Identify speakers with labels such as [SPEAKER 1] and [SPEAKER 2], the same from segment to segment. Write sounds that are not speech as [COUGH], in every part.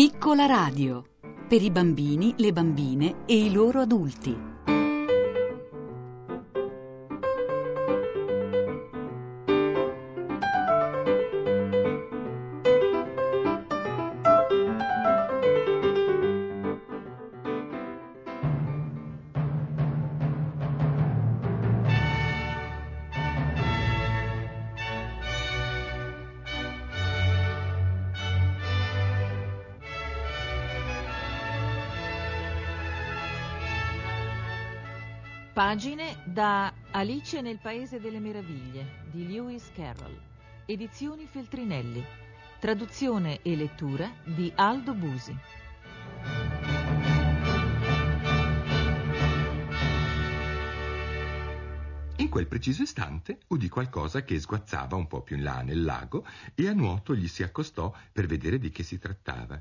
[SPEAKER 1] Piccola radio per i bambini, le bambine e i loro adulti.
[SPEAKER 2] Pagine da Alice nel Paese delle Meraviglie di Lewis Carroll. Edizioni Feltrinelli. Traduzione e lettura di Aldo Busi.
[SPEAKER 3] In quel preciso istante udì qualcosa che sguazzava un po' più in là nel lago e a nuoto gli si accostò per vedere di che si trattava.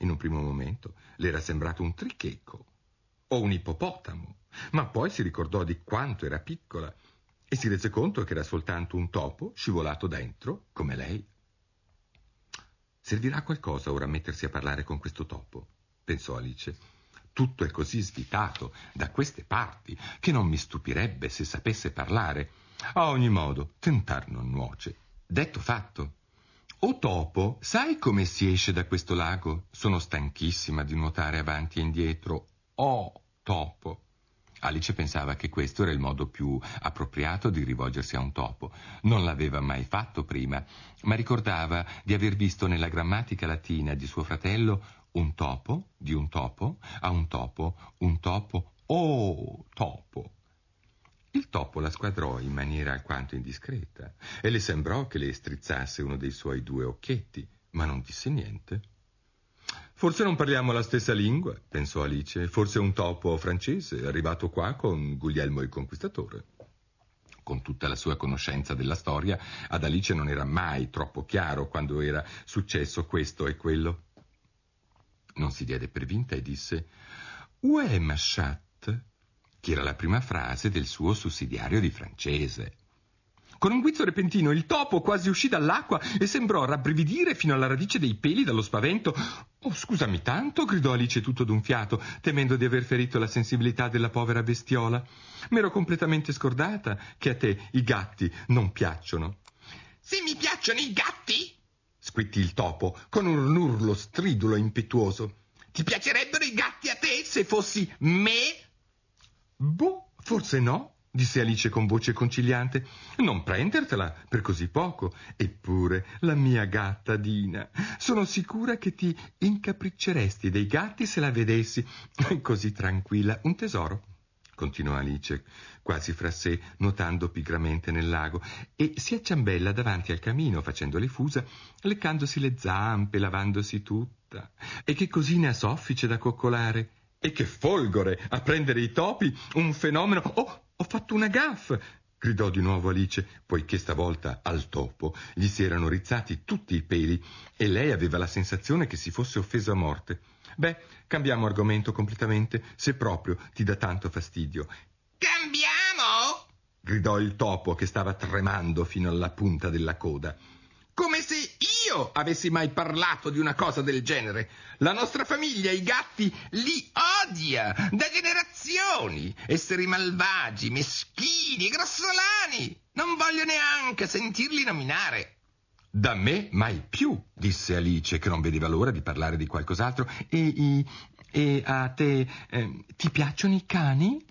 [SPEAKER 3] In un primo momento le era sembrato un tricheco o un ippopotamo, ma poi si ricordò di quanto era piccola e si rese conto che era soltanto un topo scivolato dentro, come lei. Servirà qualcosa ora mettersi a parlare con questo topo, pensò Alice. Tutto è così svitato da queste parti che non mi stupirebbe se sapesse parlare. A ogni modo, tentar non nuoce. Detto fatto. O topo, sai come si esce da questo lago? Sono stanchissima di nuotare avanti e indietro. Oh, topo. Alice pensava che questo era il modo più appropriato di rivolgersi a un topo. Non l'aveva mai fatto prima, ma ricordava di aver visto nella grammatica latina di suo fratello un topo, di un topo, a un topo, un topo, oh, topo. Il topo la squadrò in maniera alquanto indiscreta e le sembrò che le strizzasse uno dei suoi due occhietti, ma non disse niente. Forse non parliamo la stessa lingua, pensò Alice. Forse un topo francese arrivato qua con Guglielmo il Conquistatore. Con tutta la sua conoscenza della storia, ad Alice non era mai troppo chiaro quando era successo questo e quello. Non si diede per vinta e disse Où est ma chatte? che era la prima frase del suo sussidiario di francese. Con un guizzo repentino il topo quasi uscì dall'acqua e sembrò rabbrividire fino alla radice dei peli dallo spavento. Oh, scusami tanto, gridò Alice tutto d'un fiato, temendo di aver ferito la sensibilità della povera bestiola. M'ero completamente scordata che a te i gatti non piacciono.
[SPEAKER 4] Se mi piacciono i gatti?
[SPEAKER 3] squittì il topo con un urlo stridulo e impetuoso.
[SPEAKER 4] Ti piacerebbero i gatti a te se fossi me?
[SPEAKER 3] Boh, forse no, disse Alice con voce conciliante. Non prendertela per così poco. Eppure, la mia gatta Dina, sono sicura che ti incapricceresti dei gatti se la vedessi [LAUGHS] così tranquilla. Un tesoro continuò Alice, quasi fra sé, nuotando pigramente nel lago, e si acciambella davanti al camino, facendo le fusa, leccandosi le zampe, lavandosi tutta. E che cosina soffice da coccolare! E che folgore a prendere i topi! Un fenomeno! Oh, ho fatto una gaffa! gridò di nuovo Alice, poiché stavolta al topo gli si erano rizzati tutti i peli e lei aveva la sensazione che si fosse offeso a morte. Beh, cambiamo argomento completamente, se proprio ti dà tanto fastidio.
[SPEAKER 4] Cambiamo?
[SPEAKER 3] gridò il topo che stava tremando fino alla punta della coda.
[SPEAKER 4] Io avessi mai parlato di una cosa del genere. La nostra famiglia i gatti li odia da generazioni. Esseri malvagi, meschini, grossolani. Non voglio neanche sentirli nominare.
[SPEAKER 3] Da me mai più, disse Alice, che non vedeva l'ora di parlare di qualcos'altro. E, e a te eh, ti piacciono i cani?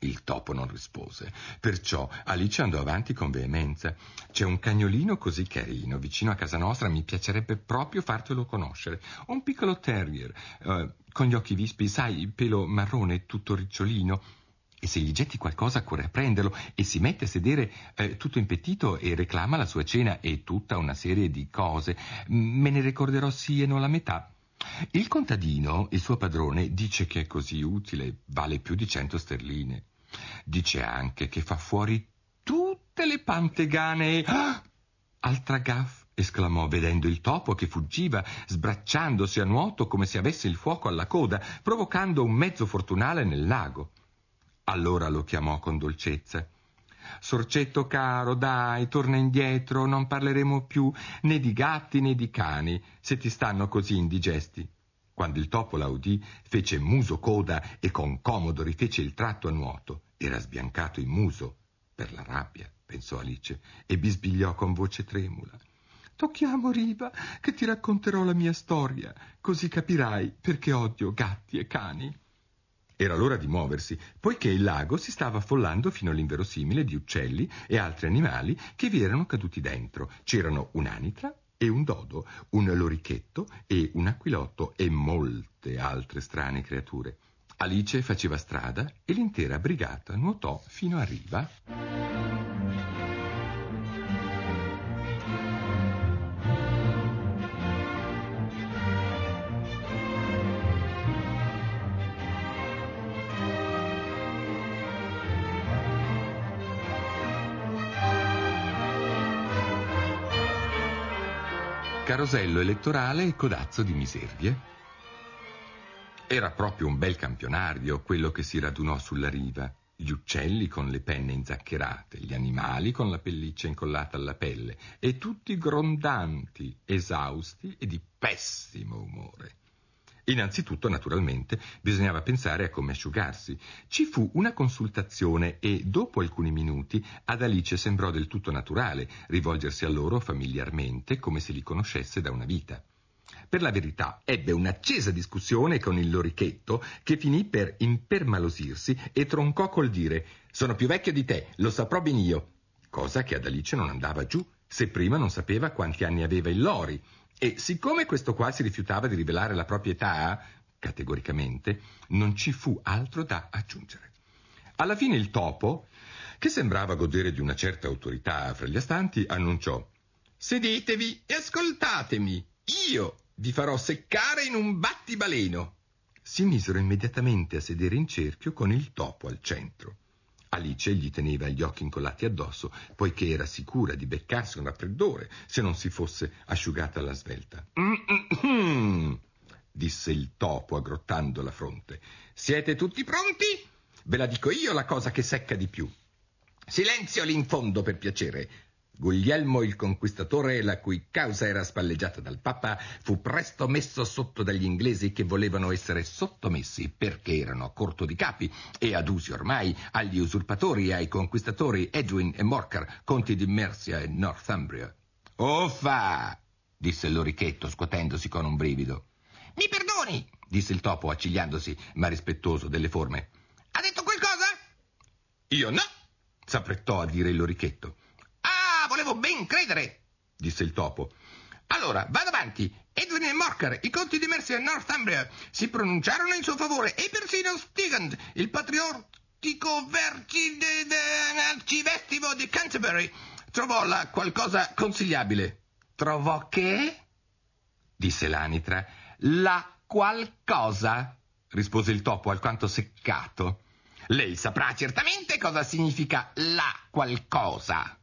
[SPEAKER 3] Il topo non rispose, perciò Alice andò avanti con veemenza. C'è un cagnolino così carino vicino a casa nostra, mi piacerebbe proprio fartelo conoscere. Un piccolo terrier, eh, con gli occhi vispi, sai, il pelo marrone, tutto ricciolino. E se gli getti qualcosa corre a prenderlo e si mette a sedere eh, tutto impettito e reclama la sua cena e tutta una serie di cose. Me ne ricorderò sì e non la metà. Il contadino, il suo padrone, dice che è così utile, vale più di cento sterline. Dice anche che fa fuori tutte le pantegane. Ah! [GASPS] Altra gaff, esclamò vedendo il topo che fuggiva, sbracciandosi a nuoto come se avesse il fuoco alla coda, provocando un mezzo fortunale nel lago. Allora lo chiamò con dolcezza. Sorcetto caro, dai, torna indietro, non parleremo più né di gatti né di cani, se ti stanno così indigesti. Quando il topo la udì, fece muso coda e con comodo rifece il tratto a nuoto. Era sbiancato in muso. Per la rabbia, pensò Alice, e bisbigliò con voce tremula. Tocchiamo riva, che ti racconterò la mia storia, così capirai perché odio gatti e cani. Era l'ora di muoversi, poiché il lago si stava affollando fino all'inverosimile di uccelli e altri animali che vi erano caduti dentro. C'erano un'anitra e un dodo, un lorichetto e un aquilotto e molte altre strane creature. Alice faceva strada e l'intera brigata nuotò fino a riva. Carosello elettorale e codazzo di miserie. Era proprio un bel campionario quello che si radunò sulla riva. Gli uccelli con le penne inzaccherate, gli animali con la pelliccia incollata alla pelle, e tutti grondanti, esausti e di pessimo umore. Innanzitutto, naturalmente, bisognava pensare a come asciugarsi. Ci fu una consultazione e, dopo alcuni minuti, ad Alice sembrò del tutto naturale rivolgersi a loro familiarmente come se li conoscesse da una vita. Per la verità, ebbe un'accesa discussione con il lorichetto che finì per impermalosirsi e troncò col dire «Sono più vecchio di te, lo saprò ben io», cosa che ad Alice non andava giù, se prima non sapeva quanti anni aveva il lori e siccome questo qua si rifiutava di rivelare la proprietà, categoricamente, non ci fu altro da aggiungere. Alla fine il topo, che sembrava godere di una certa autorità fra gli astanti, annunciò Sedetevi e ascoltatemi. Io vi farò seccare in un battibaleno. Si misero immediatamente a sedere in cerchio con il topo al centro. Alice gli teneva gli occhi incollati addosso, poiché era sicura di beccarsi un raffreddore se non si fosse asciugata alla svelta. Disse il topo aggrottando la fronte. Siete tutti pronti? Ve la dico io la cosa che secca di più. Silenzio lì in fondo, per piacere. Guglielmo il Conquistatore, la cui causa era spalleggiata dal Papa, fu presto messo sotto dagli inglesi che volevano essere sottomessi perché erano a corto di capi e adusi ormai agli usurpatori e ai conquistatori Edwin e Morcar, conti di Mercia e Northumbria. Uffa! disse l'orichetto scuotendosi con un brivido. Mi perdoni, disse il topo accigliandosi, ma rispettoso delle forme. Ha detto qualcosa? Io no, s'affrettò a dire lorichetto volevo ben credere, disse il topo. Allora, vado avanti. Edwin e Morcar, i conti di Mercia e Northumbria, si pronunciarono in suo favore e persino Stigand, il patriottico arcivestivo di Canterbury, trovò la qualcosa consigliabile. Trovò che? disse l'anitra. La qualcosa, rispose il topo alquanto seccato. Lei saprà certamente cosa significa la qualcosa.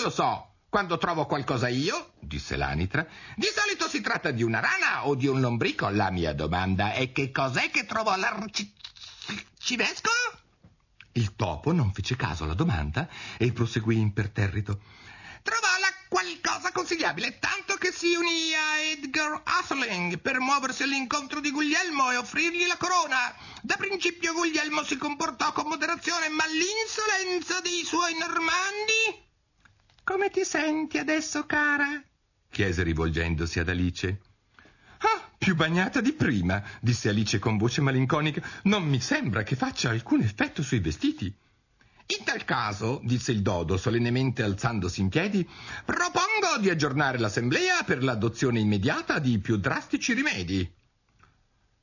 [SPEAKER 3] Lo so. Quando trovo qualcosa io, disse l'anitra, di solito si tratta di una rana o di un lombrico. La mia domanda è che cos'è che trovo all'arcivescovo? Il topo non fece caso alla domanda e proseguì imperterrito. Trovò la qualcosa consigliabile, tanto che si unì a Edgar Atheling per muoversi all'incontro di Guglielmo e offrirgli la corona. Da principio Guglielmo si comportò con moderazione, ma l'insolenza dei suoi normandi come ti senti adesso, cara? chiese rivolgendosi ad Alice. Ah, più bagnata di prima, disse Alice con voce malinconica. Non mi sembra che faccia alcun effetto sui vestiti. In tal caso, disse il Dodo solennemente alzandosi in piedi, propongo di aggiornare l'assemblea per l'adozione immediata di più drastici rimedi.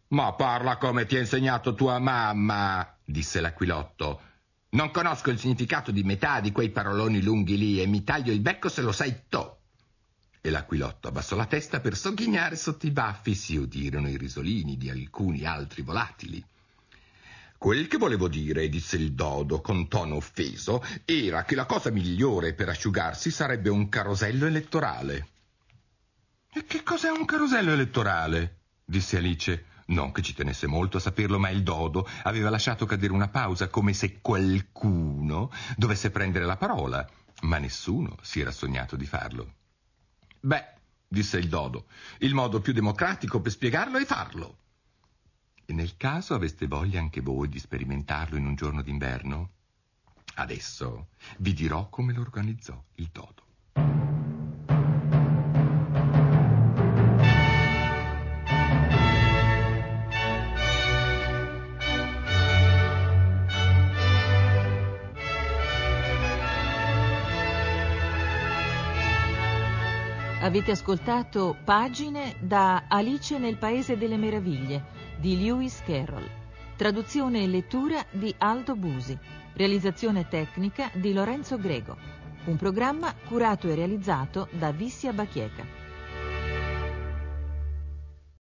[SPEAKER 3] Ma parla come ti ha insegnato tua mamma, disse l'aquilotto. Non conosco il significato di metà di quei paroloni lunghi lì e mi taglio il becco se lo sai to. E l'aquilotto abbassò la testa per sogghignare sotto i baffi, si udirono i risolini di alcuni altri volatili. Quel che volevo dire, disse il dodo con tono offeso, era che la cosa migliore per asciugarsi sarebbe un carosello elettorale. E che cos'è un carosello elettorale? disse Alice. Non che ci tenesse molto a saperlo, ma il dodo aveva lasciato cadere una pausa come se qualcuno dovesse prendere la parola, ma nessuno si era sognato di farlo. Beh, disse il dodo, il modo più democratico per spiegarlo è farlo. E nel caso aveste voglia anche voi di sperimentarlo in un giorno d'inverno? Adesso vi dirò come lo organizzò il dodo.
[SPEAKER 2] Avete ascoltato Pagine da Alice nel Paese delle Meraviglie di Lewis Carroll. Traduzione e lettura di Aldo Busi. Realizzazione tecnica di Lorenzo Grego. Un programma curato e realizzato da Vissia Bachieca.